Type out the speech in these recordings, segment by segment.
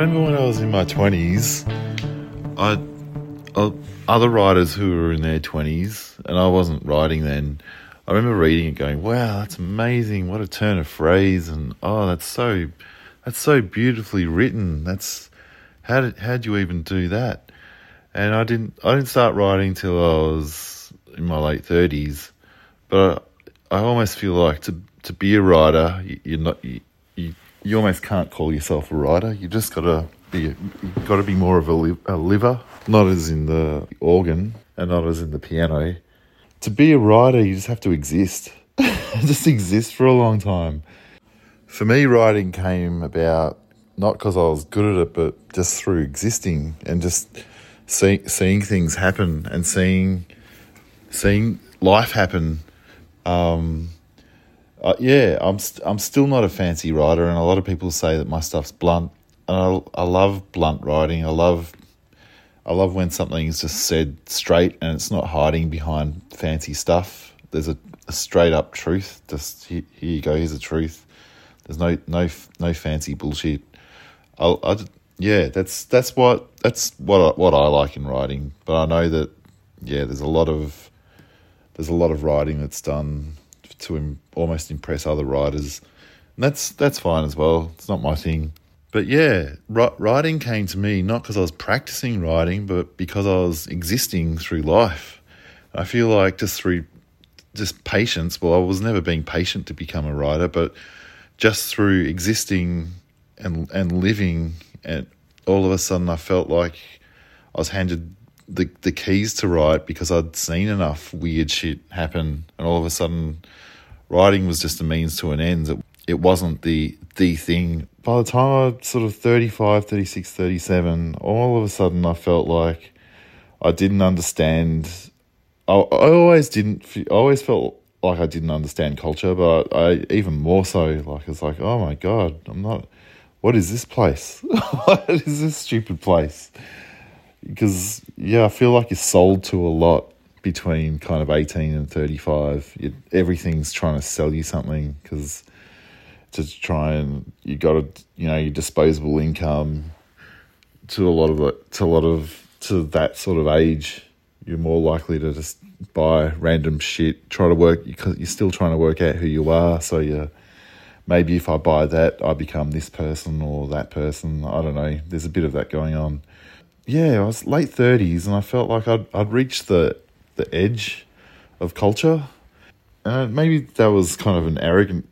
remember when I was in my 20s, I, uh, other writers who were in their 20s, and I wasn't writing then, I remember reading it going, wow, that's amazing. What a turn of phrase. And oh, that's so, that's so beautifully written. That's, how did, how'd you even do that? And I didn't, I didn't start writing till I was in my late 30s, but I, I almost feel like to, to be a writer, you, you're not, you, you, you almost can't call yourself a writer. You just got to be, you've got to be more of a, li- a liver, not as in the organ and not as in the piano. To be a writer, you just have to exist. just exist for a long time. For me, writing came about not because I was good at it, but just through existing and just see, seeing things happen and seeing seeing life happen. Um, uh, yeah, I'm st- I'm still not a fancy writer, and a lot of people say that my stuff's blunt. And I, I love blunt writing. I love I love when something's just said straight and it's not hiding behind fancy stuff. There's a, a straight up truth. Just here, here, you go. Here's the truth. There's no no no fancy bullshit. I, I yeah, that's that's what that's what I, what I like in writing. But I know that yeah, there's a lot of there's a lot of writing that's done to Im- almost impress other writers, and that's that's fine as well. It's not my thing. But yeah, writing came to me not because I was practicing writing, but because I was existing through life. I feel like just through just patience. Well, I was never being patient to become a writer, but just through existing and and living, and all of a sudden I felt like I was handed the the keys to write because I'd seen enough weird shit happen, and all of a sudden, writing was just a means to an end. It, it wasn't the the thing. By the time I sort of 35, 36, 37, all of a sudden I felt like I didn't understand. I, I always didn't. I always felt like I didn't understand culture, but I even more so like it's like, oh my god, I'm not. What is this place? what is this stupid place? Because yeah, I feel like you're sold to a lot between kind of 18 and 35. You, everything's trying to sell you something because to try and you got to you know your disposable income to a lot of it to a lot of to that sort of age you're more likely to just buy random shit try to work because you're still trying to work out who you are. So you maybe if I buy that I become this person or that person. I don't know. There's a bit of that going on. Yeah I was late 30s and I felt like I'd I'd reached the the edge of culture and maybe that was kind of an arrogant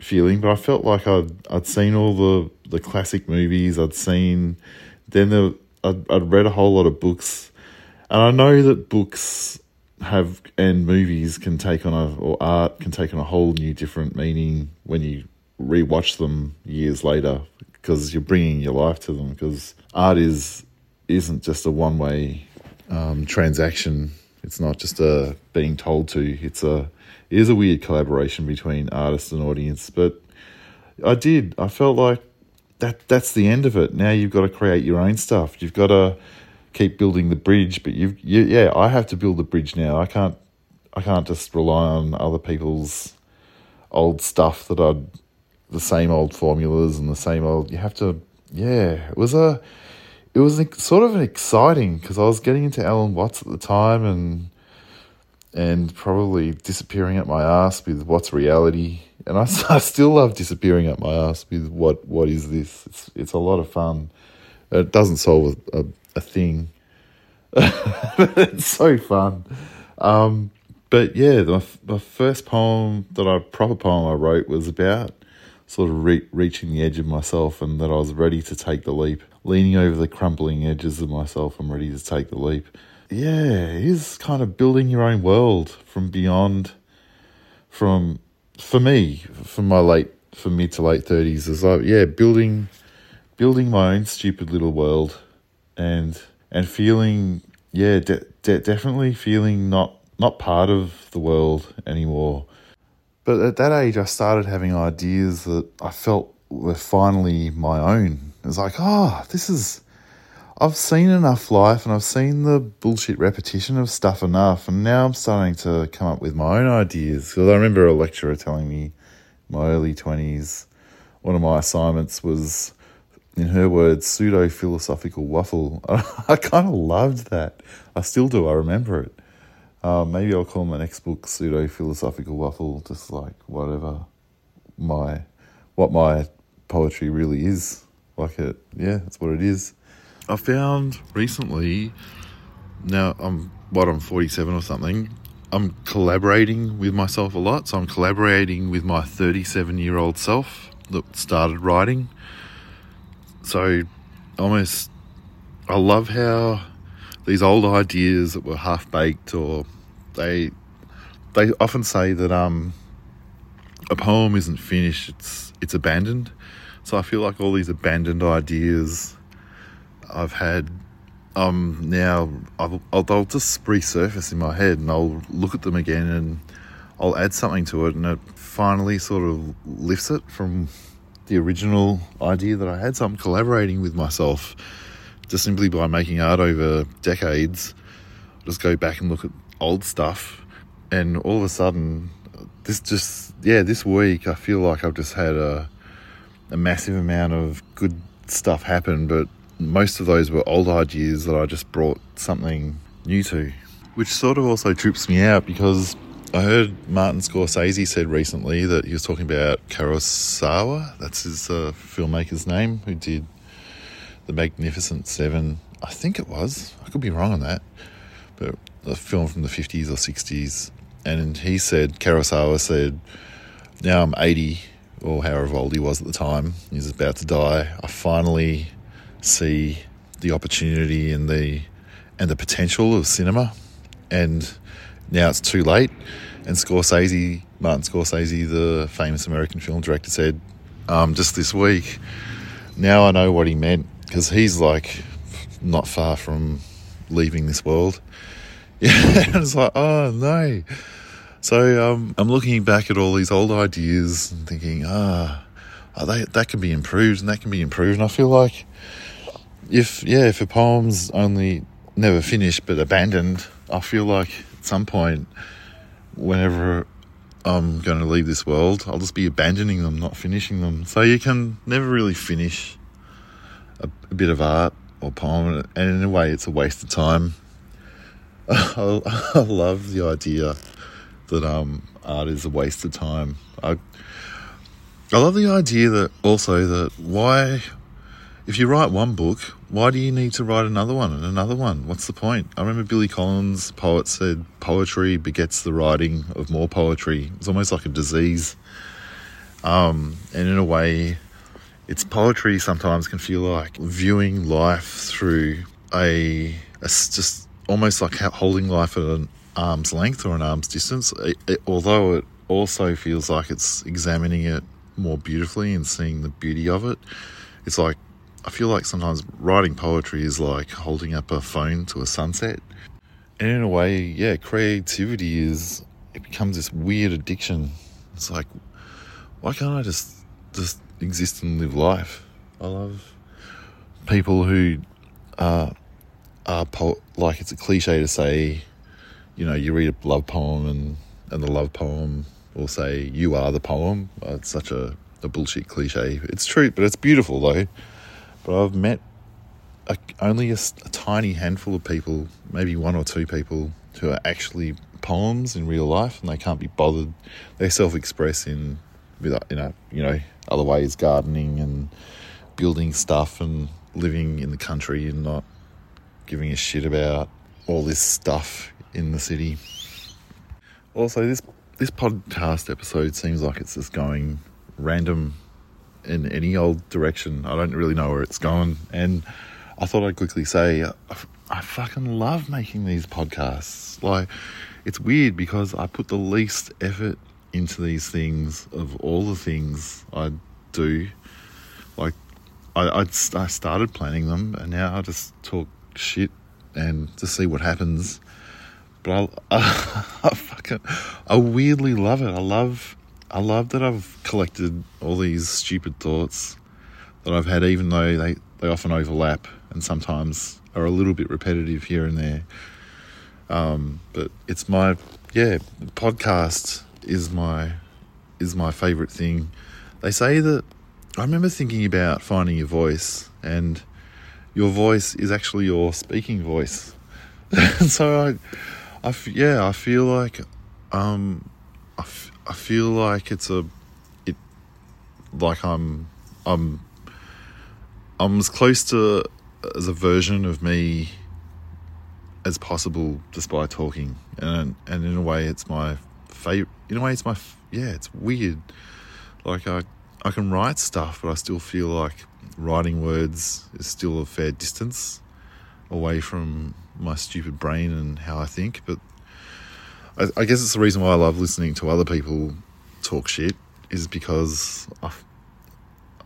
feeling, but I felt like I'd I'd seen all the the classic movies. I'd seen then the I'd, I'd read a whole lot of books, and I know that books have and movies can take on a or art can take on a whole new different meaning when you rewatch them years later because you're bringing your life to them because art is isn't just a one way um, transaction. It's not just a being told to. It's a it is a weird collaboration between artist and audience, but I did. I felt like that that's the end of it. Now you've got to create your own stuff. You've got to keep building the bridge, but you've you, yeah, I have to build the bridge now. I can't I can't just rely on other people's old stuff that I'd the same old formulas and the same old. You have to yeah. It was a it was sort of exciting because I was getting into Alan Watts at the time and and probably disappearing at my ass with what's reality. And I, I still love disappearing at my ass with what what is this. It's it's a lot of fun. It doesn't solve a, a, a thing, but it's so fun. Um, but yeah, my, my first poem that I proper poem I wrote was about sort of re- reaching the edge of myself and that I was ready to take the leap, leaning over the crumbling edges of myself. I'm ready to take the leap yeah, it is kind of building your own world from beyond. From for me, from my late, from mid to late thirties, is like yeah, building, building my own stupid little world, and and feeling yeah, de- de- definitely feeling not not part of the world anymore. But at that age, I started having ideas that I felt were finally my own. It was like, oh, this is I've seen enough life and I've seen the bullshit repetition of stuff enough, and now I'm starting to come up with my own ideas. Because I remember a lecturer telling me, my early twenties, one of my assignments was in her words, pseudo philosophical waffle. I kind of loved that. I still do. I remember it. Uh, maybe I'll call my next book pseudo philosophical waffle, just like whatever my what my poetry really is. Like it, yeah, that's what it is. I found recently. Now I'm what I'm 47 or something. I'm collaborating with myself a lot. So I'm collaborating with my 37 year old self that started writing. So almost, I love how these old ideas that were half baked or they they often say that um a poem isn't finished it's it's abandoned. So i feel like all these abandoned ideas i've had um now I'll, I'll, they'll just resurface in my head and i'll look at them again and i'll add something to it and it finally sort of lifts it from the original idea that i had. So i'm collaborating with myself just simply by making art over decades, just go back and look at old stuff, and all of a sudden, this just yeah, this week I feel like I've just had a a massive amount of good stuff happen, but most of those were old ideas that I just brought something new to, which sort of also trips me out because I heard Martin Scorsese said recently that he was talking about Kurosawa, that's his uh, filmmaker's name, who did the Magnificent Seven. I think it was. I could be wrong on that, but a film from the fifties or sixties. And he said, Kurosawa said, "Now I'm 80 or however old he was at the time. He's about to die. I finally see the opportunity and the and the potential of cinema, and now it's too late." And Scorsese, Martin Scorsese, the famous American film director, said um, just this week, "Now I know what he meant." Because he's like not far from leaving this world. Yeah, and it's like, oh no. So um, I'm looking back at all these old ideas and thinking, ah, oh, they, that can be improved and that can be improved. And I feel like if, yeah, if a poem's only never finished but abandoned, I feel like at some point, whenever I'm going to leave this world, I'll just be abandoning them, not finishing them. So you can never really finish a, a bit of art or poem, and in a way, it's a waste of time. I, I love the idea that um, art is a waste of time. I I love the idea that also that why, if you write one book, why do you need to write another one and another one? What's the point? I remember Billy Collins, poet, said poetry begets the writing of more poetry. It's almost like a disease. Um, and in a way, its poetry sometimes can feel like viewing life through a, a just almost like holding life at an arm's length or an arm's distance, it, it, although it also feels like it's examining it more beautifully and seeing the beauty of it. It's like I feel like sometimes writing poetry is like holding up a phone to a sunset. And in a way, yeah, creativity is it becomes this weird addiction. It's like why can't I just just exist and live life. I love people who are, are po- like it's a cliche to say, you know, you read a love poem and, and the love poem will say, you are the poem. Uh, it's such a, a bullshit cliche. It's true, but it's beautiful though. But I've met a, only a, a tiny handful of people, maybe one or two people, who are actually poems in real life and they can't be bothered. They self express in, you know, you know, other ways, gardening and building stuff and living in the country and not giving a shit about all this stuff in the city. Also, this this podcast episode seems like it's just going random in any old direction. I don't really know where it's going, and I thought I'd quickly say I fucking love making these podcasts. Like, it's weird because I put the least effort into these things of all the things I do. Like, I, I'd, I started planning them, and now I just talk shit and just see what happens. But I, I, I fucking, I weirdly love it. I love, I love that I've collected all these stupid thoughts that I've had, even though they, they often overlap and sometimes are a little bit repetitive here and there. Um, but it's my yeah podcast is my is my favorite thing. They say that I remember thinking about finding your voice and your voice is actually your speaking voice. so I, I yeah, I feel like, um, I, f- I feel like it's a, it, like I'm, I'm, I'm as close to as a version of me as possible, despite talking, and and in a way, it's my favorite. In a way, it's my yeah, it's weird. Like I, I can write stuff, but I still feel like writing words is still a fair distance away from my stupid brain and how I think. But I, I guess it's the reason why I love listening to other people talk shit is because I,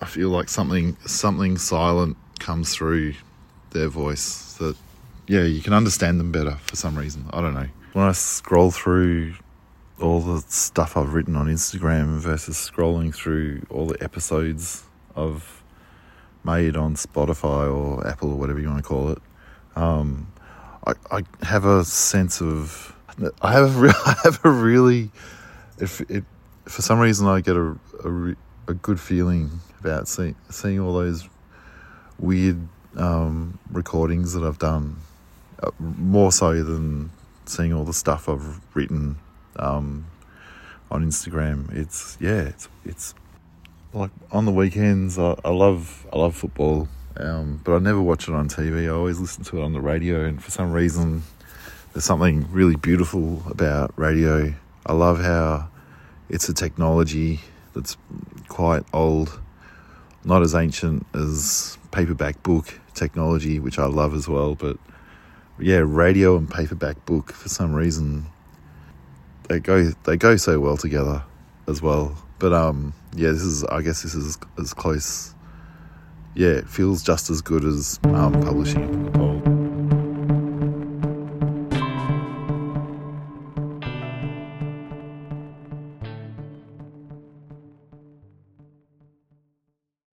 I feel like something something silent comes through their voice that yeah you can understand them better for some reason. I don't know. When I scroll through all the stuff I've written on Instagram versus scrolling through all the episodes I've made on Spotify or Apple or whatever you want to call it, um, I, I have a sense of I have a re- I have a really if it for some reason I get a a, a good feeling about see, seeing all those weird um, recordings that I've done uh, more so than seeing all the stuff I've written um, on Instagram. It's yeah, it's it's like on the weekends. I, I love I love football, um, but I never watch it on TV. I always listen to it on the radio, and for some reason, there's something really beautiful about radio. I love how it's a technology that's quite old, not as ancient as paperback book technology, which I love as well. But yeah, radio and paperback book for some reason they go they go so well together as well. But um, yeah, this is I guess this is as close. Yeah, it feels just as good as um, publishing.